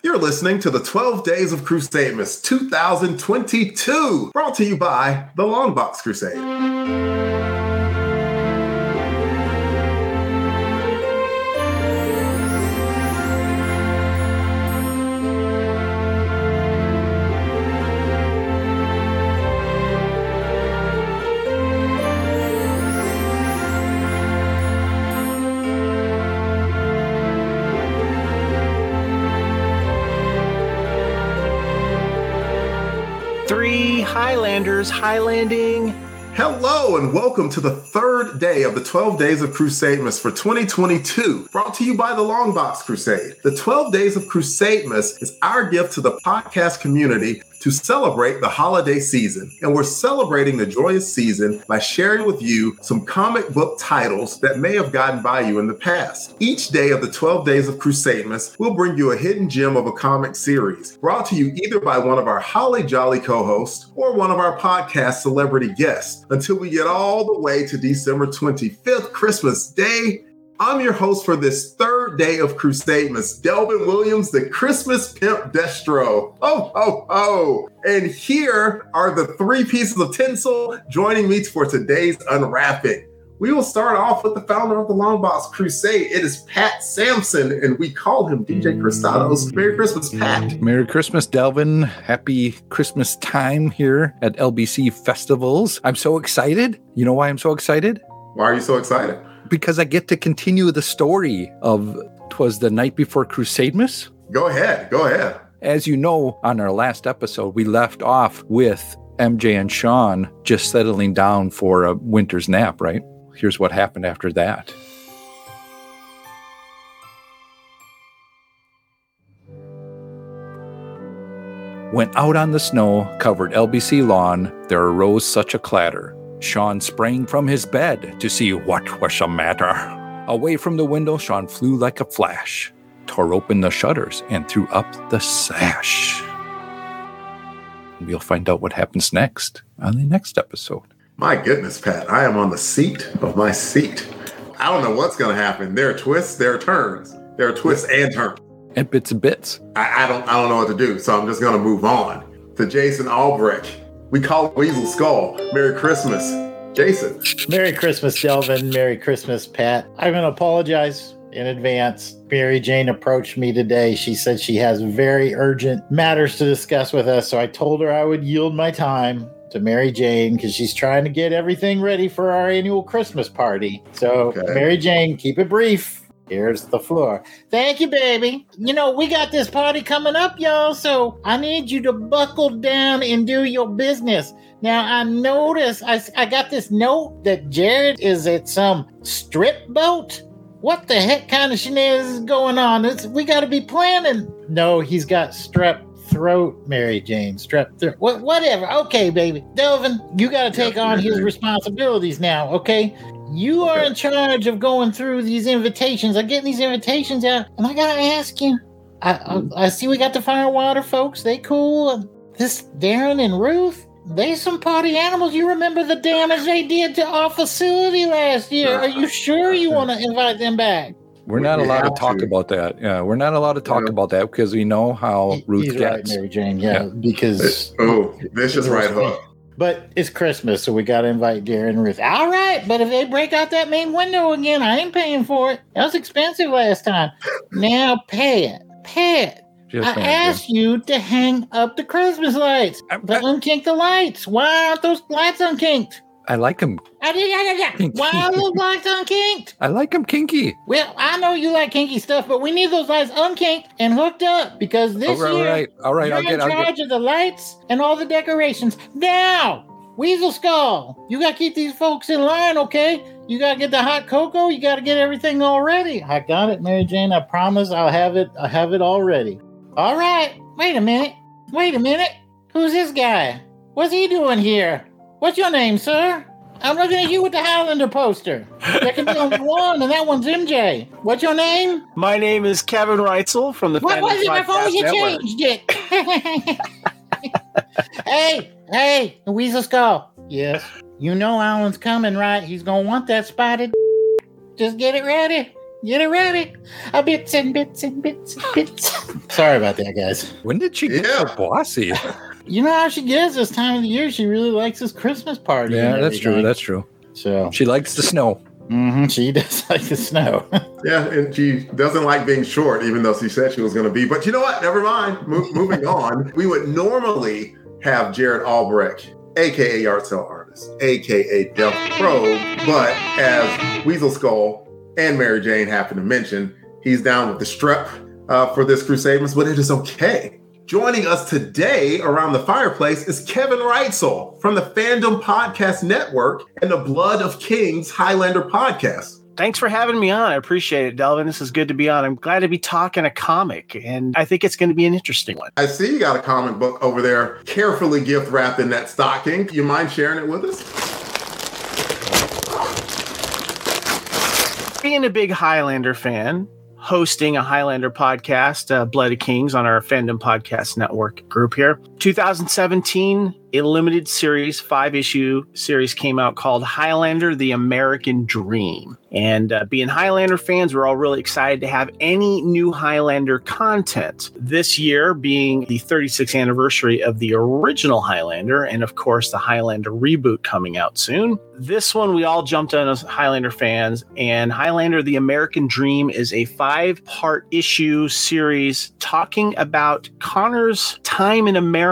You're listening to the 12 Days of Crusademas 2022, brought to you by the Longbox Crusade. Highlanders Highlanding. Hello and welcome to the third day of the 12 Days of Crusademas for 2022, brought to you by the Longbox Crusade. The 12 Days of Crusademas is our gift to the podcast community to celebrate the holiday season. And we're celebrating the joyous season by sharing with you some comic book titles that may have gotten by you in the past. Each day of the 12 Days of Crusademas, we'll bring you a hidden gem of a comic series brought to you either by one of our Holly Jolly co hosts or one of our podcast celebrity guests until we get all the way to December 25th, Christmas Day. I'm your host for this third day of Crusademas, Delvin Williams, the Christmas Pimp Destro. Oh, oh, oh. And here are the three pieces of tinsel joining me for today's unwrapping. We will start off with the founder of the Longbox Crusade. It is Pat Sampson, and we call him DJ Cristados. Merry Christmas, Pat. Merry Christmas, Delvin. Happy Christmas time here at LBC Festivals. I'm so excited. You know why I'm so excited? Why are you so excited? Because I get to continue the story of Twas the Night Before Crusademas. Go ahead. Go ahead. As you know, on our last episode, we left off with MJ and Sean just settling down for a winter's nap, right? Here's what happened after that. When out on the snow covered LBC lawn, there arose such a clatter. Sean sprang from his bed to see what was the matter. Away from the window, Sean flew like a flash, tore open the shutters, and threw up the sash. We'll find out what happens next on the next episode. My goodness, Pat, I am on the seat of my seat. I don't know what's going to happen. There are twists, there are turns, there are twists and turns. And bits and bits. I, I don't, I don't know what to do, so I'm just going to move on to Jason Albrecht. We call it Weasel Skull. Merry Christmas, Jason. Merry Christmas, Delvin. Merry Christmas, Pat. I'm going to apologize in advance. Mary Jane approached me today. She said she has very urgent matters to discuss with us, so I told her I would yield my time to Mary Jane because she's trying to get everything ready for our annual Christmas party. So, Okay. Mary Jane, keep it brief. Here's the floor. Thank you, baby. You know, we got this party coming up, y'all, so I need you to buckle down and do your business. Now, I noticed I, I got this note that Jared is at some strip boat. What the heck kind of shenanigans is going on? It's, we got to be planning. No, he's got strep throat, Mary Jane. Strep throat. What, whatever. Okay, baby. Delvin, you got to take Yeah, on his responsibilities now, okay? You are in charge of going through these invitations. I'm getting these invitations out, and I gotta ask you. I, I, hmm? I see we got the firewater folks. They cool. This Darren and Ruth, they some party animals. You remember the damage they did to our facility last year? Are you sure you want to invite them back? We're not We allowed to talk to. about that. Yeah, we're not allowed to talk Yeah. about that because we know how Ruth He's right, gets. Mary Jane. Yeah, Yeah. because Oh, vicious right hook. But it's Christmas, so we got to invite Darren and Ruth. All right, but if they break out that main window again, I ain't paying for it. That was expensive last time. now pay it. Pay it. Just I asked you to hang up the Christmas lights, but unkink the lights. Why aren't those lights unkinked? I like him. I did, yeah, yeah, yeah. Why are those lights unkinked? I like him kinky. Well, I know you like kinky stuff, but we need those lights unkinked and hooked up because this all right, all year right, all right. you're I'll get. in I'll charge get. of the lights and all the decorations. Now, Weasel Skull, you got to keep these folks in line, okay? You got to get the hot cocoa. You got to get everything all ready. I got it, Mary Jane. I promise I'll have it. I have it all ready. All right. Wait a minute. Wait a minute. Who's this guy? What's he doing here? What's your name, sir? I'm looking at you with the Highlander poster. There can be only one, and that one's MJ. What's your name? My name is Kevin Reitzel from the What Fandom was it before Podcast you Network. changed it? hey, hey, the Weasel Skull. Yes. You know Alan's coming, right? He's gonna want that spotted. Just get it ready. Get it ready. A bits and bits and bits and bits. Sorry about that, guys. When did she get Yeah. so bossy? You know how she gets this time of the year. She really likes this Christmas party. yeah, that's true. That's true. so. She likes the snow. mhm, she does like the snow. Yeah, and she doesn't like being short, even though she said she was going to be. But you know what? Never mind. Mo- moving on. We would normally have Jared Albrecht, aka Art Cell Artist, aka Death Probe, but as Weasel Skull and Mary Jane happen to mention, he's down with the strep uh, for this Crusaders, but it is okay. Joining us today around the fireplace is Kevin Reitzel from the Fandom Podcast Network and the Blood of Kings Highlander podcast. Thanks for having me on. I appreciate it, Delvin. This is good to be on. I'm glad to be talking a comic, and I think it's going to be an interesting one. I see you got a comic book over there, carefully gift wrapped in that stocking. You mind sharing it with us? Being a big Highlander fan, hosting a Highlander podcast, uh, Blood of Kings, on our Fandom Podcast Network group here. 2017, a limited series, five issue series came out called Highlander The American Dream. And uh, being Highlander fans, we're all really excited to have any new Highlander content. This year being the 36th anniversary of the original Highlander, and of course, the Highlander reboot coming out soon. This one, we all jumped on as Highlander fans, and Highlander The American Dream is a five part issue series talking about Connor's time in America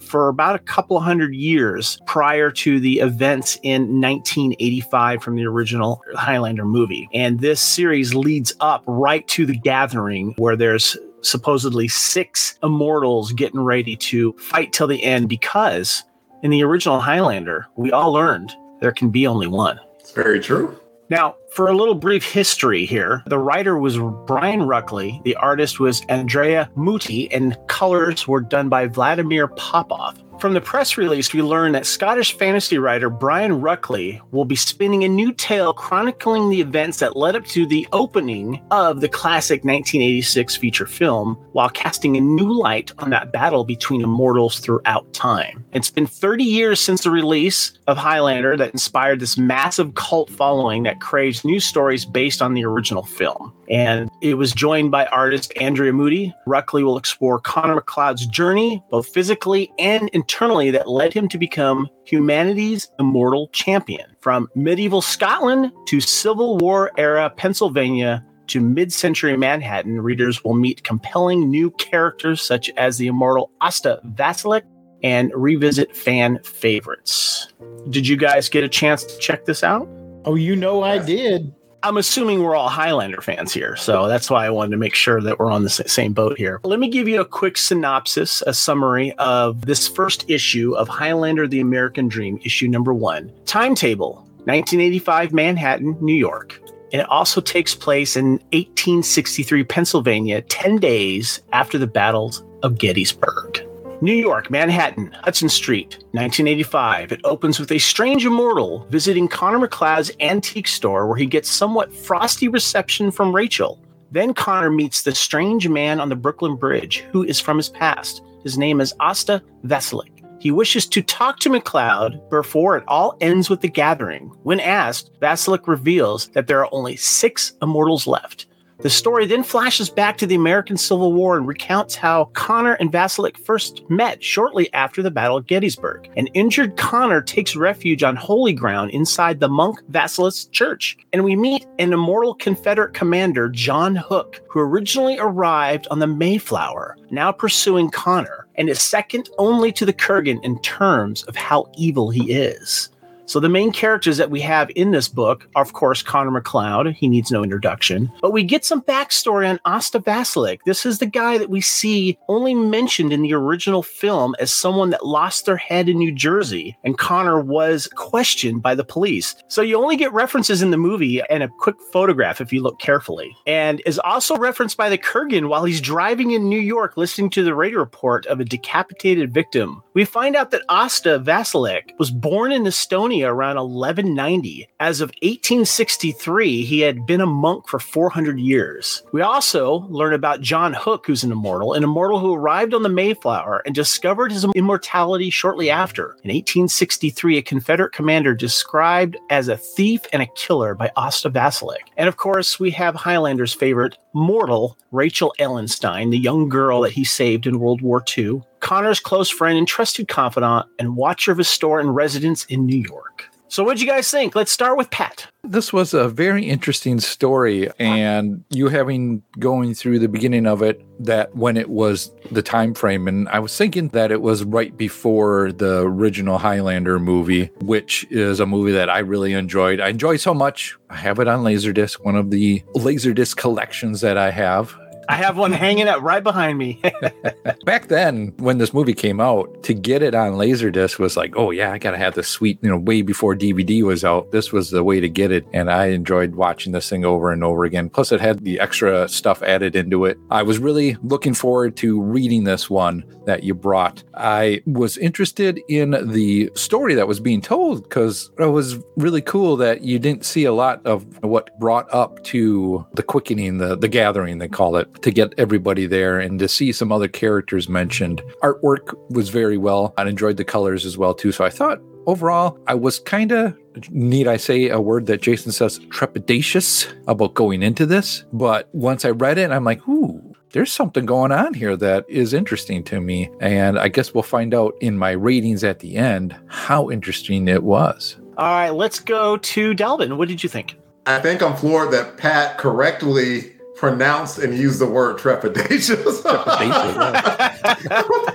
for about a couple hundred years prior to the events in 1985 from the original Highlander movie. And this series leads up right to the gathering where there's supposedly six immortals getting ready to fight till the end because in the original Highlander, we all learned there can be only one. It's very true. Now, for a little brief history here, the writer was Brian Ruckley, the artist was Andrea Muti, and colors were done by Vladimir Popov. From the press release, we learn that Scottish fantasy writer Brian Ruckley will be spinning a new tale chronicling the events that led up to the opening of the classic 1986 feature film, while casting a new light on that battle between immortals throughout time. It's been 30 years since the release of Highlander that inspired this massive cult following that craves new stories based on the original film. And it was joined by artist Andrea Muti. Ruckley will explore Connor McLeod's journey, both physically and internally, that led him to become humanity's immortal champion. From medieval Scotland to Civil War era Pennsylvania to mid century Manhattan, readers will meet compelling new characters such as the immortal Asta Vasilik and revisit fan favorites. Did you guys get a chance to check this out? oh, you know I did. I'm assuming we're all Highlander fans here, so that's why I wanted to make sure that we're on the same boat here. Let me give you a quick synopsis, a summary of this first issue of Highlander the American Dream, issue number one. Timetable 1985 Manhattan, New York. And it also takes place in 1863 Pennsylvania, 10 days after the battles of Gettysburg. New York, Manhattan, Hudson Street, 1985. It opens with a strange immortal visiting Connor McLeod's antique store where he gets somewhat frosty reception from Rachel. Then Connor meets the strange man on the Brooklyn Bridge who is from his past. His name is Asta Vasilik. He wishes to talk to McLeod before it all ends with the gathering. When asked, Vasilik reveals that there are only six immortals left. The story then flashes back to the American Civil War and recounts how Connor and Vasilik first met shortly after the Battle of Gettysburg. An injured Connor takes refuge on holy ground inside the monk Vasilik's church, and we meet an immortal Confederate commander, John Hook, who originally arrived on the Mayflower, now pursuing Connor, and is second only to the Kurgan in terms of how evil he is. So the main characters that we have in this book are, of course, Connor McLeod. He needs no introduction, but we get some backstory on Asta Vasilik. This is the guy that we see only mentioned in the original film as someone that lost their head in New Jersey, and Connor was questioned by the police. So you only get references in the movie and a quick photograph if you look carefully, and is also referenced by the Kurgan while he's driving in New York listening to the radio report of a decapitated victim. We find out that Asta Vasilik was born in Estonia Around 1190. As of 1863, he had been a monk for 400 years. We also learn about John Hook, who's an immortal, an immortal who arrived on the Mayflower and discovered his immortality shortly after. In 1863, a Confederate commander described as a thief and a killer by Asta Vasilik. And of course, we have Highlander's favorite mortal, Rachel Ellenstein, the young girl that he saved in World War II, Connor's close friend and trusted confidant, and watcher of his store and residence in New York. So, what'd you guys think? Let's start with Pat. This was a very interesting story, and you having going through the beginning of it, that when it was the time frame, and I was thinking that it was right before the original Highlander movie, which is a movie that I really enjoyed. I enjoy so much. I have it on Laserdisc, one of the Laserdisc collections that I have. I have one hanging out right behind me. Back then, when this movie came out, to get it on Laserdisc was like, oh yeah, I gotta have this sweet, you know, way before DVD was out. This was the way to get it. And I enjoyed watching this thing over and over again. Plus, it had the extra stuff added into it. I was really looking forward to reading this one that you brought. I was interested in the story that was being told because it was really cool that you didn't see a lot of what brought up to the quickening, the, the gathering, they call it to get everybody there and to see some other characters mentioned. Artwork was very well. I enjoyed the colors as well too. So I thought overall I was kind of need I say a word that Jason says trepidatious about going into this, but once I read it I'm like, "Ooh, there's something going on here that is interesting to me. And I guess we'll find out in my ratings at the end how interesting it was. All right, let's go to Delvin. What did you think? I think I'm floored that Pat correctly pronounced and used the word trepidatious.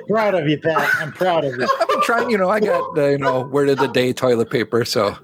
proud of you, Pat. I'm proud of you. I've been trying, you know, I got the, you know, word of the day toilet paper, so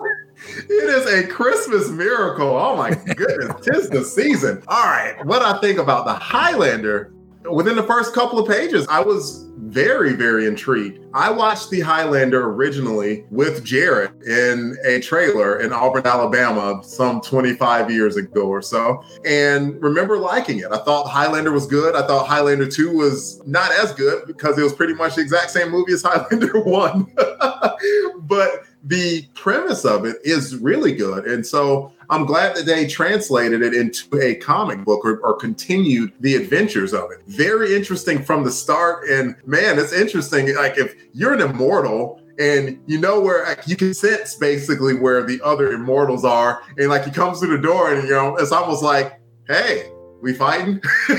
it is a Christmas miracle. Oh my goodness, tis the season. All right, what I think about the Highlander. Within the first couple of pages, I was very, very intrigued. I watched The Highlander originally with Jared in a trailer in Auburn, Alabama, some 25 years ago or so, and remember liking it. I thought Highlander was good. I thought Highlander 2 was not as good because it was pretty much the exact same movie as Highlander 1. but the premise of it is really good. And so I'm glad that they translated it into a comic book or, or, continued the adventures of it. Very interesting from the start. And man, it's interesting. Like if you're an immortal and you know where like, you can sense basically where the other immortals are, and like he comes through the door and you know, it's almost like, hey, we fighting?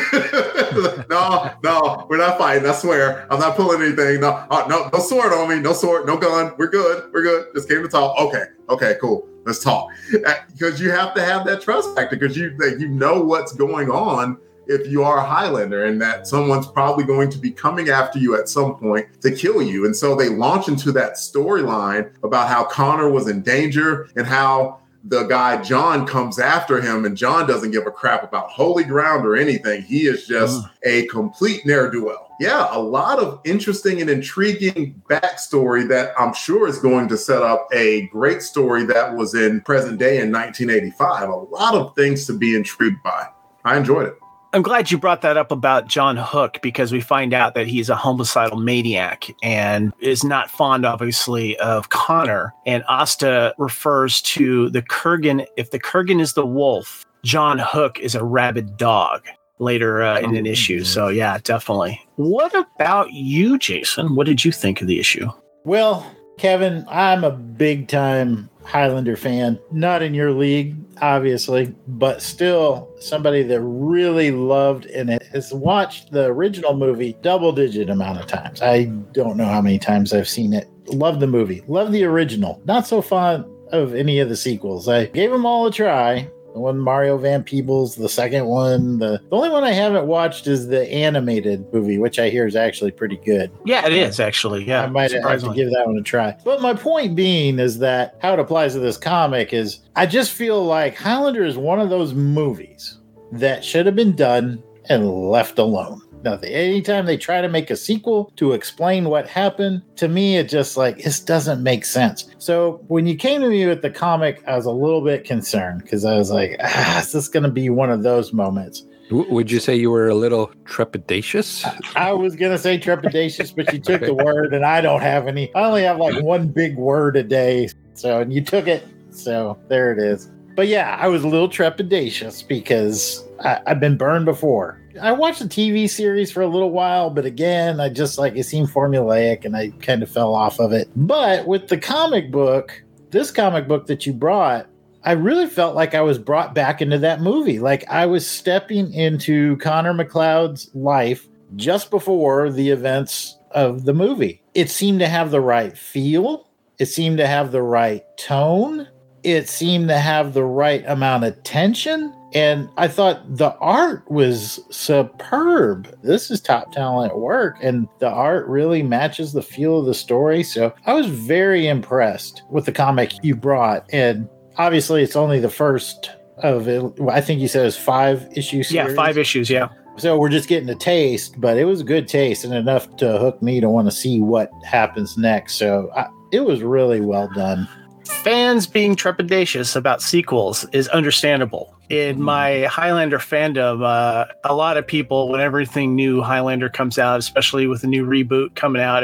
no, no, we're not fighting. I swear, I'm not pulling anything. No, uh, no, no sword on me. No sword. No gun. We're good. We're good. Just came to talk. Okay, okay, cool. Let's talk. Because uh, you have to have that trust factor because you you know what's going on if you are a Highlander and that someone's probably going to be coming after you at some point to kill you. And so they launch into that storyline about how Connor was in danger and how the guy John comes after him, and John doesn't give a crap about holy ground or anything. He is just uh. a complete ne'er do well. Yeah, a lot of interesting and intriguing backstory that I'm sure is going to set up a great story that was in present day in 1985. A lot of things to be intrigued by. I enjoyed it. I'm glad you brought that up about John Hook because we find out that he's a homicidal maniac and is not fond, obviously, of Connor. And Asta refers to the Kurgan. If the Kurgan is the wolf, John Hook is a rabid dog later uh, in an oh, issue. So, yeah, definitely. What about you, Jason? What did you think of the issue? Well, Kevin, I'm a big time Highlander fan. Not in your league, obviously, but still somebody that really loved and has watched the original movie double digit amount of times. I don't know how many times I've seen it. Love the movie. Love the original. Not so fond of any of the sequels. I gave them all a try the one Mario Van Peebles, the second one. The, the only one I haven't watched is the animated movie, which I hear is actually pretty good. Yeah, it is actually. Yeah, I might have to give that one a try. But my point being is that how it applies to this comic is I just feel like Highlander is one of those movies that should have been done and left alone nothing. Anytime they try to make a sequel to explain what happened, to me, it just like, this doesn't make sense. So when you came to me with the comic, I was a little bit concerned because I was like, ah, is this going to be one of those moments? Would you say you were a little trepidatious? I was going to say trepidatious, but you took the word, and I don't have any. I only have like one big word a day So and you took it. So there it is. But yeah, I was a little trepidatious because I, I've been burned before. I watched the TV series for a little while, but again, I just like it seemed formulaic and I kind of fell off of it. But with the comic book, this comic book that you brought, I really felt like I was brought back into that movie. Like I was stepping into Connor McLeod's life just before the events of the movie. It seemed to have the right feel, it seemed to have the right tone, it seemed to have the right amount of tension. And I thought the art was superb. This is top talent work, and the art really matches the feel of the story. So I was very impressed with the comic you brought. And obviously, it's only the first of it. I think you said it was five issues. Yeah, five issues. Yeah. So we're just getting a taste, but it was a good taste and enough to hook me to want to see what happens next. So I, it was really well done fans being trepidatious about sequels is understandable. In my Highlander fandom, uh, a lot of people, when everything new Highlander comes out, especially with a new reboot coming out,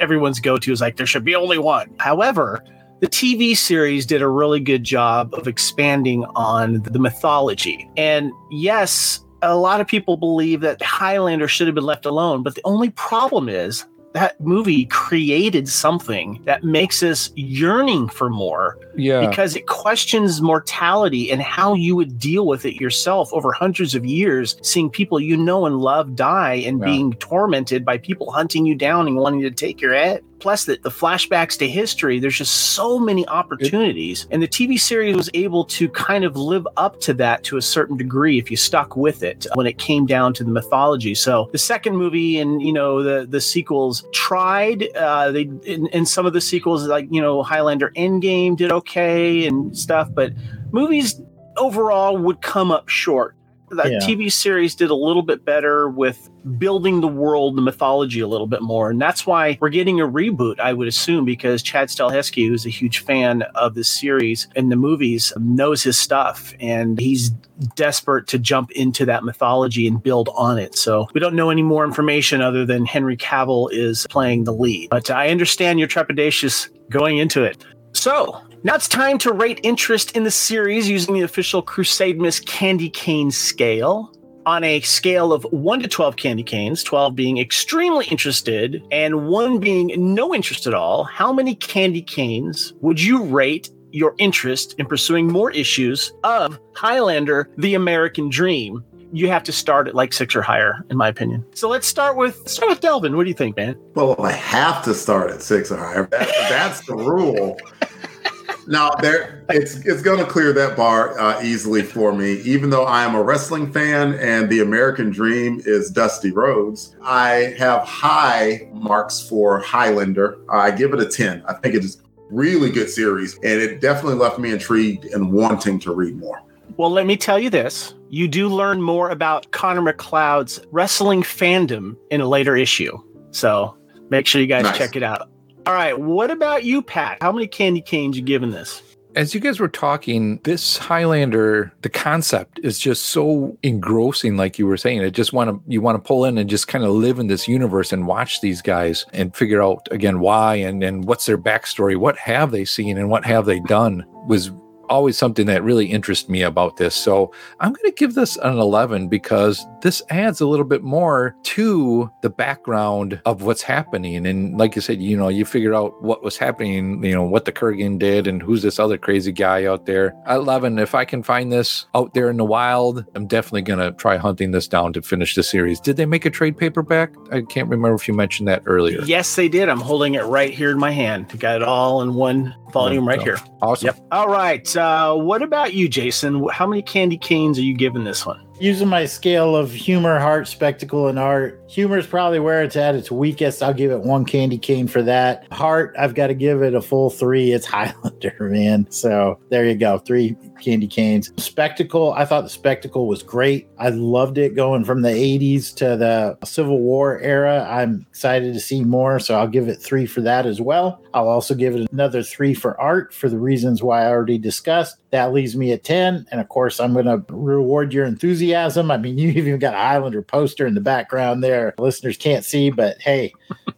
everyone's go to is like, there should be only one. However, the TV series did a really good job of expanding on the mythology. And yes, a lot of people believe that Highlander should have been left alone, but the only problem is that movie created something that makes us yearning for more. Yeah. Because it questions mortality and how you would deal with it yourself over hundreds of years, seeing people you know and love die and yeah. being tormented by people hunting you down and wanting to take your head plus the, the flashbacks to history there's just so many opportunities. And the tv series was able to kind of live up to that to a certain degree if you stuck with it when it came down to the mythology. So the second movie and you know the the sequels tried uh they in, in some of the sequels like you know highlander endgame did okay and stuff but movies overall would come up short that yeah. TV series did a little bit better with building the world, the mythology a little bit more. And that's why we're getting a reboot, I would assume, because Chad Stahelski, who's a huge fan of this series and the movies, knows his stuff and he's desperate to jump into that mythology and build on it. So we don't know any more information other than Henry Cavill is playing the lead. But I understand your trepidatious going into it. So now it's time to rate interest in the series using the official Crusademas candy cane scale. On a scale of 1 to 12 candy canes, 12 being extremely interested and 1 being no interest at all, how many candy canes would you rate your interest in pursuing more issues of Highlander The American Dream? You have to start at like six or higher, in my opinion. So let's start with start with Delvin. What do you think, man? Well, I have to start at six or higher. That, that's the rule. Now there it's it's going to clear that bar uh, easily for me. Even though i am a wrestling fan and the american dream is dusty rhodes i have high marks for highlander. I give it a 10 i think it is really good series and it definitely left me intrigued and wanting to read more. Well let me tell you this. You do learn more about connor mcleod's wrestling fandom in a later issue. So make sure you guys nice. check it out all right. What about you, Pat? How many candy canes you giving this? As you guys were talking, this Highlander, the concept is just so engrossing, like you were saying. It just want to you want to pull in and just kind of live in this universe and watch these guys and figure out again why and and what's their backstory, what have they seen and what have they done was always something that really interests me about this. So I'm going to give this an 11 because this adds a little bit more to the background of what's happening. And like you said, you know, you figure out what was happening, you know, what the Kurgan did and who's this other crazy guy out there. 11, if I can find this out there in the wild, I'm definitely going to try hunting this down to finish the series. Did they make a trade paperback? I can't remember if you mentioned that earlier. Yes, they did. I'm holding it right here in my hand. Got it all in one volume right here. Awesome. Yep. All right. Uh, what about you, Jason? How many candy canes are you giving this one? Using my scale of humor, heart, spectacle, and art, humor is probably where it's at its weakest. I'll give it one candy cane for that. Heart, I've got to give it a full three. It's Highlander, man. So there you go. Three candy canes. Spectacle, I thought the spectacle was great. I loved it going from the 80s to the Civil War era. I'm excited to see more. So I'll give it three for that as well. I'll also give it another three for art for the reasons why I already discussed. That leaves me at 10. And of course, I'm going to reward your enthusiasm. I mean, you even got a Highlander poster in the background there. Listeners can't see, but hey,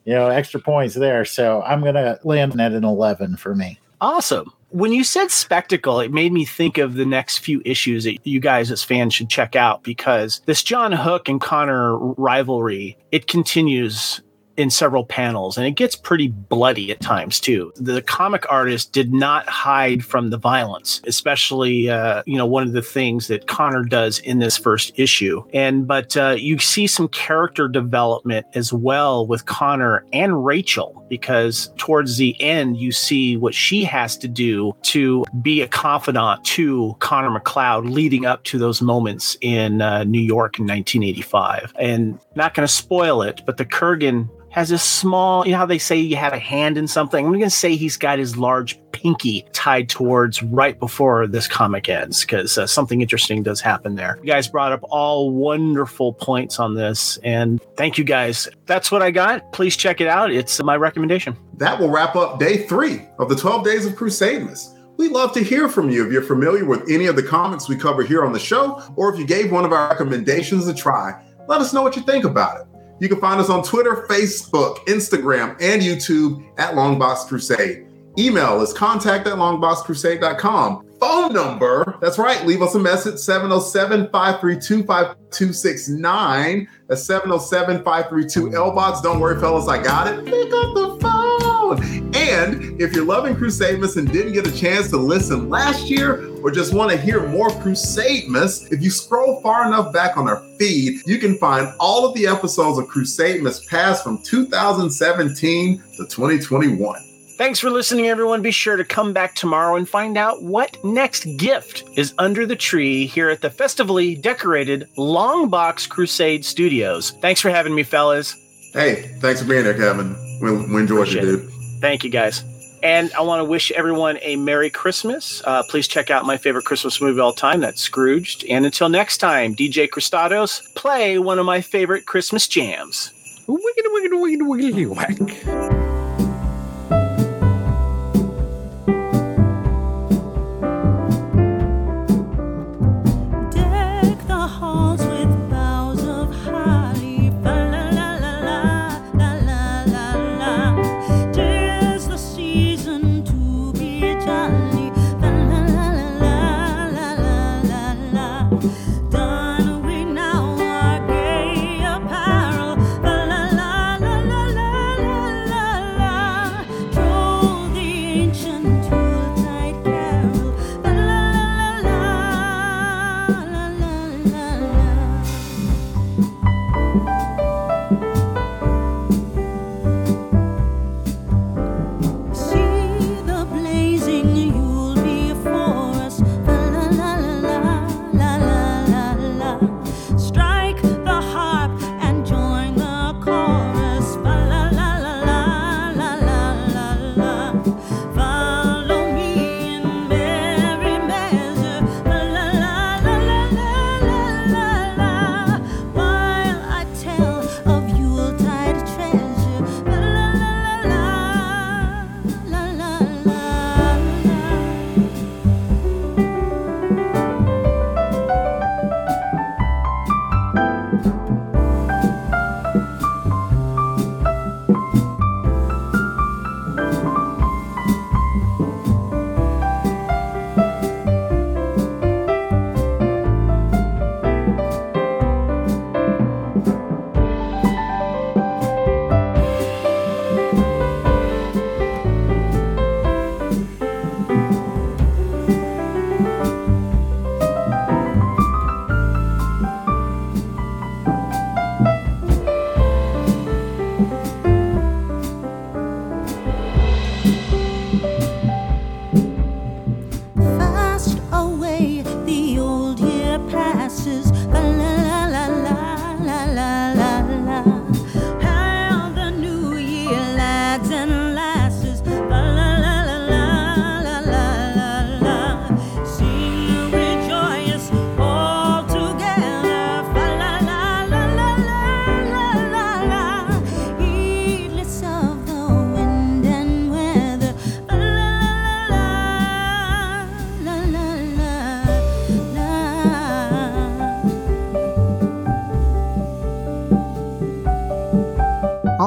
you know, extra points there. So I'm going to land at an 11 for me. Awesome. When you said spectacle, it made me think of the next few issues that you guys as fans should check out because this John Hook and Connor rivalry, it continues in several panels and it gets pretty bloody at times too. The comic artist did not hide from the violence, especially uh, you know one of the things that Connor does in this first issue. And but uh, you see some character development as well with Connor and Rachel because towards the end you see what she has to do to be a confidant to Connor McLeod leading up to those moments in uh, New York in 1985. And not going to spoil it, but the Kurgan has a small, you know how they say you have a hand in something? I'm going to say he's got his large pinky tied towards right before this comic ends because uh, something interesting does happen there. You guys brought up all wonderful points on this, and thank you guys. That's what I got. Please check it out. It's my recommendation. That will wrap up day three of the 12 Days of Crusademas. We'd love to hear from you if you're familiar with any of the comics we cover here on the show, or if you gave one of our recommendations a try. Let us know what you think about it. You can find us on Twitter, Facebook, Instagram, and YouTube at Longbox Crusade. Email is contact at longboxcrusade.com. Phone number, that's right, leave us a message 707 532 5269. That's 707 532 LBOX. Don't worry, fellas, I got it. Pick up the phone. And if you're loving Crusademas and didn't get a chance to listen last year, or just want to hear more Crusademas, if you scroll far enough back on our feed, you can find all of the episodes of Crusademas past from 2017 to 2021. Thanks for listening, everyone. Be sure to come back tomorrow and find out what next gift is under the tree here at the festively decorated Longbox Crusade Studios. Thanks for having me, fellas. Hey, thanks for being there, Kevin. We, we enjoyed Appreciate you, dude. It. Thank you, guys. And I want to wish everyone a Merry Christmas. Uh, please check out my favorite Christmas movie of all time, that's Scrooged. And until next time, DJ Cristados, play one of my favorite Christmas jams. Wiggity, wiggity, wiggity, wiggity, whack.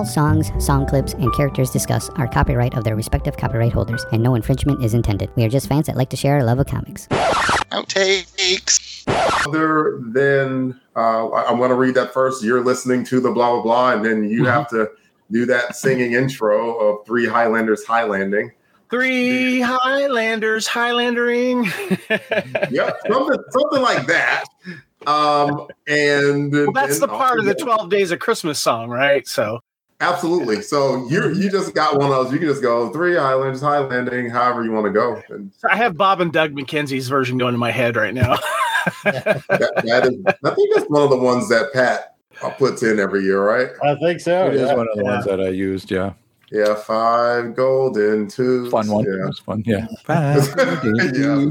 Songs, song clips, and characters discussed are copyright of their respective copyright holders, and no infringement is intended. We are just fans that like to share our love of comics. Outtakes. Other than uh, I- I'm going to read that first. You're listening to the blah blah blah, and then you have to do that singing intro of three Highlanders Highlanding. Three Highlanders Highlandering. Yep, something something like that. Um, and Well, that's and the part of the 12 Days of Christmas song, right? So, Absolutely. So you you just got one of those. You can just go three islands, Highlanding, however you want to go. And I have Bob and Doug McKenzie's version going in my head right now. that, that is, I think that's one of the ones that Pat uh, puts in every year, right? I think so. It is yeah. one of the Yeah. ones that I used. Yeah, Yeah, five golden two. fun one. It Yeah, was fun. Yeah, Five, Yeah.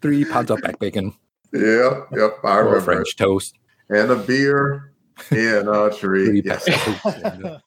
three pounds of back bacon, Yeah. yep. I remember. French toast, And a beer in a tree. Yes. pounds of toast.